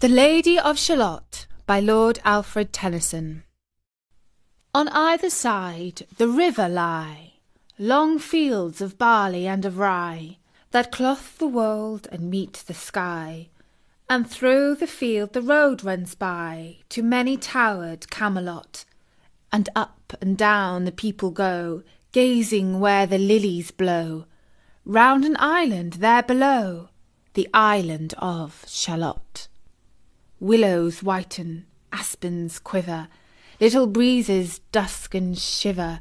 The Lady of Shalott by Lord Alfred Tennyson. On either side the river lie, long fields of barley and of rye, that cloth the wold and meet the sky. And through the field the road runs by to many towered Camelot, and up and down the people go, gazing where the lilies blow, round an island there below, the island of Shalott. Willows whiten, aspens quiver, little breezes dusk and shiver,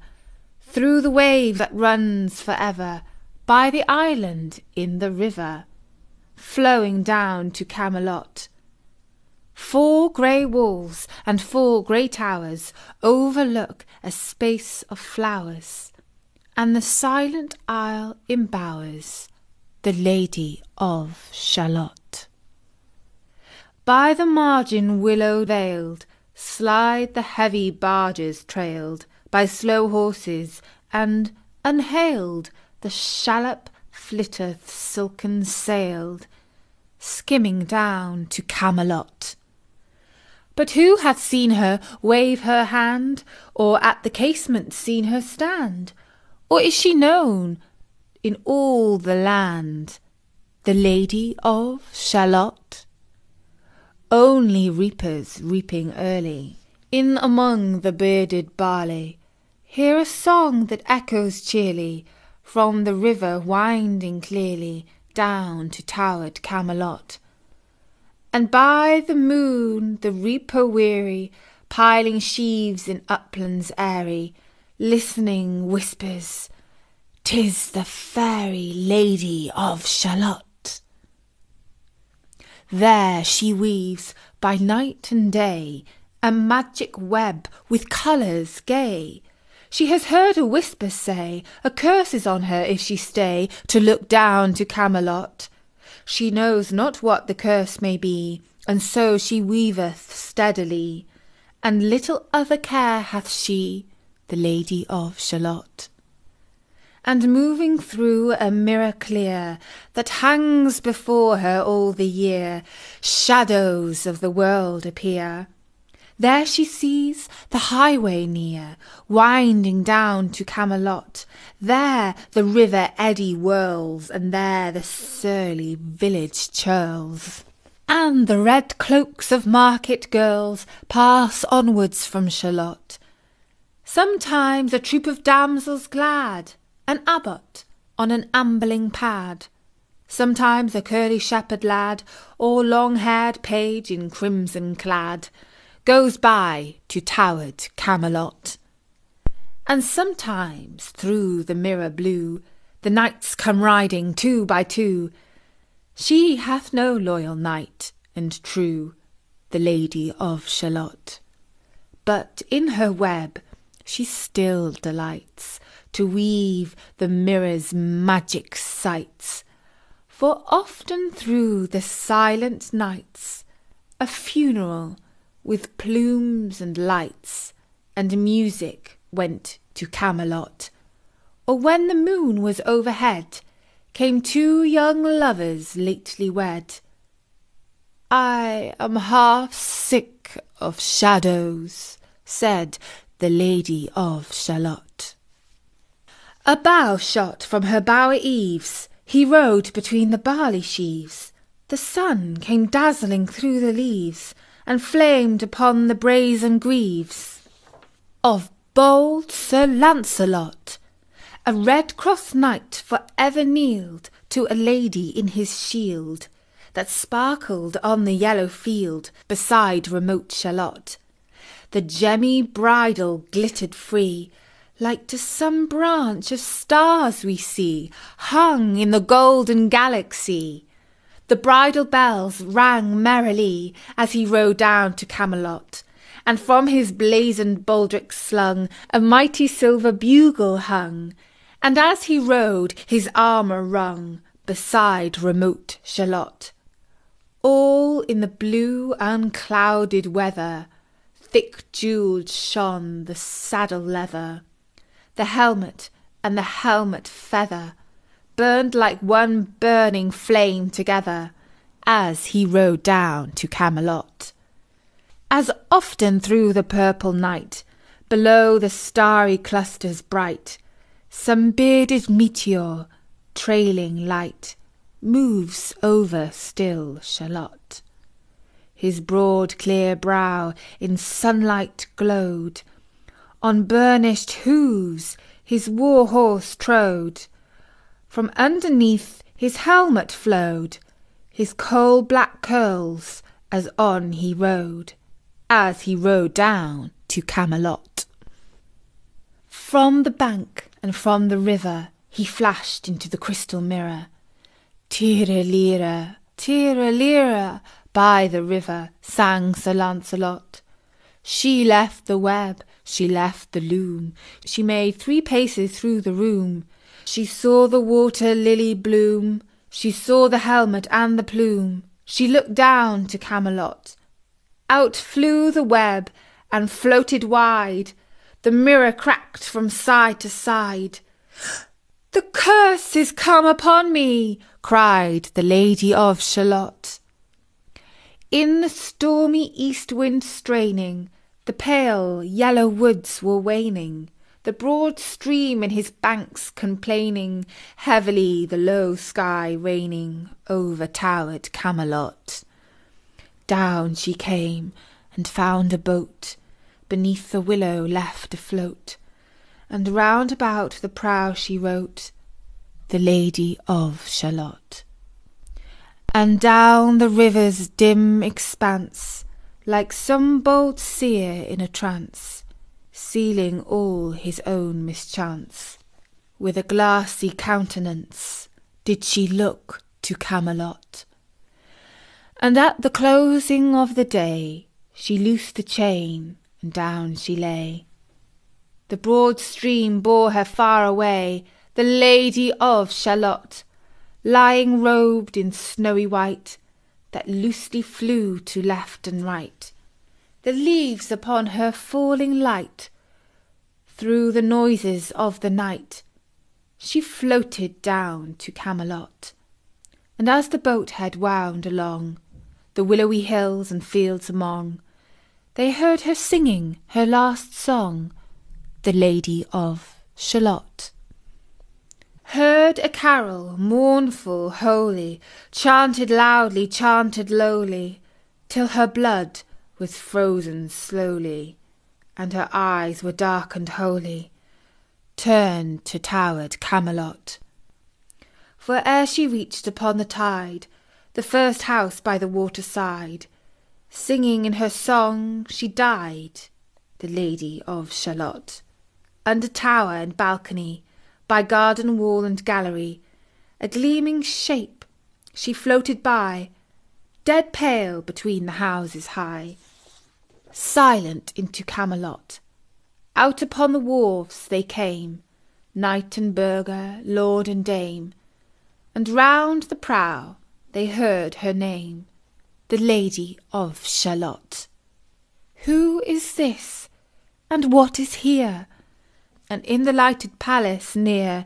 through the wave that runs for ever, by the island in the river flowing down to Camelot. Four grey walls and four grey towers overlook a space of flowers, and the silent isle embowers the Lady of Shalott. By the margin willow veiled slide the heavy barges trailed by slow horses, and unhailed the shallop flitteth silken sailed, skimming down to Camelot. But who hath seen her wave her hand, or at the casement seen her stand? Or is she known in all the land, the Lady of Shalott? Only reapers reaping early, in among the bearded barley, hear a song that echoes cheerly from the river winding clearly down to towered Camelot. And by the moon the reaper weary, piling sheaves in uplands airy, listening whispers, "'Tis the fairy lady of Shalott." There she weaves by night and day a magic web with colours gay she has heard a whisper say, A curse is on her if she stay To look down to Camelot. She knows not what the curse may be, And so she weaveth steadily, And little other care hath she, The Lady of Shalott. And moving through a mirror clear, That hangs before her all the year, Shadows of the world appear. There she sees the highway near, winding down to Camelot. There the river eddy whirls, and there the surly village churls. And the red cloaks of market girls pass onwards from Shalott. Sometimes a troop of damsels glad, an abbot on an ambling pad. Sometimes a curly shepherd lad, or long-haired page in crimson clad goes by to towered Camelot. And sometimes through the mirror blue the knights come riding two by two. She hath no loyal knight and true, the Lady of Shalott. But in her web she still delights to weave the mirror's magic sights. For often through the silent nights a funeral with plumes and lights and music went to Camelot. Or when the moon was overhead, came two young lovers lately wed. I am half sick of shadows, said the Lady of Shalott. A bough shot from her bower eaves, he rode between the barley sheaves. The sun came dazzling through the leaves, and flamed upon the brazen greaves of bold Sir Lancelot. A red cross knight for ever kneeled to a lady in his shield that sparkled on the yellow field beside remote Shalott. The gemmy bridle glittered free, like to some branch of stars we see hung in the golden galaxy. The bridal bells rang merrily as he rode down to Camelot, and from his blazoned baldric slung a mighty silver bugle hung, and as he rode his armour rung beside remote Shalott. All in the blue unclouded weather, thick jewelled shone the saddle leather, the helmet and the helmet feather burned like one burning flame together, as he rode down to Camelot. As often through the purple night, below the starry clusters bright, some bearded meteor, trailing light, moves over still Shalott. His broad clear brow in sunlight glowed, on burnished hooves his war horse trode, from underneath his helmet flowed, his coal black curls as on he rode, as he rode down to Camelot. From the bank and from the river he flashed into the crystal mirror. Tira lira, tira lira, by the river sang Sir Lancelot. She left the web, she left the loom, she made three paces through the room. She saw the water lily bloom, she saw the helmet and the plume. She looked down to Camelot. Out flew the web and floated wide. The mirror cracked from side to side. The curse is come upon me, cried the Lady of Shalott. In the stormy east wind straining, the pale yellow woods were waning, the broad stream in his banks complaining, heavily the low sky raining over towered Camelot. Down she came and found a boat. Beneath the willow left afloat, and round about the prow she wrote, The Lady of Shalott. And down the river's dim expanse, like some bold seer in a trance, sealing all his own mischance. With a glassy countenance did she look to Camelot. And at the closing of the day she loosed the chain, and down she lay. The broad stream bore her far away, the Lady of Shalott, lying robed in snowy white, that loosely flew to left and right. The leaves upon her falling light, through the noises of the night, she floated down to Camelot. And as the boat head wound along the willowy hills and fields among, they heard her singing her last song, the Lady of Shalott heard a carol, mournful, holy, chanted loudly, chanted lowly, till her blood was frozen slowly, and her eyes were darkened wholly, turned to towered Camelot. For ere she reached upon the tide the first house by the water side, singing in her song she died, the Lady of Shalott, under tower and balcony, by garden wall and gallery, a gleaming shape, she floated by, dead pale between the houses high. Silent into Camelot, out upon the wharves they came, knight and burgher, lord and dame, and round the prow they heard her name, the Lady of Shalott. Who is this, and what is here? And in the lighted palace near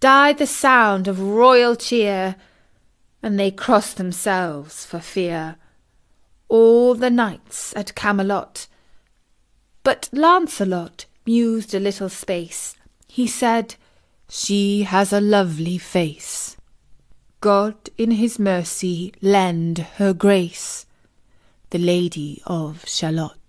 died the sound of royal cheer, and they crossed themselves for fear, all the knights at Camelot. But Lancelot mused a little space. He said, She has a lovely face. God in his mercy lend her grace, the Lady of Shalott.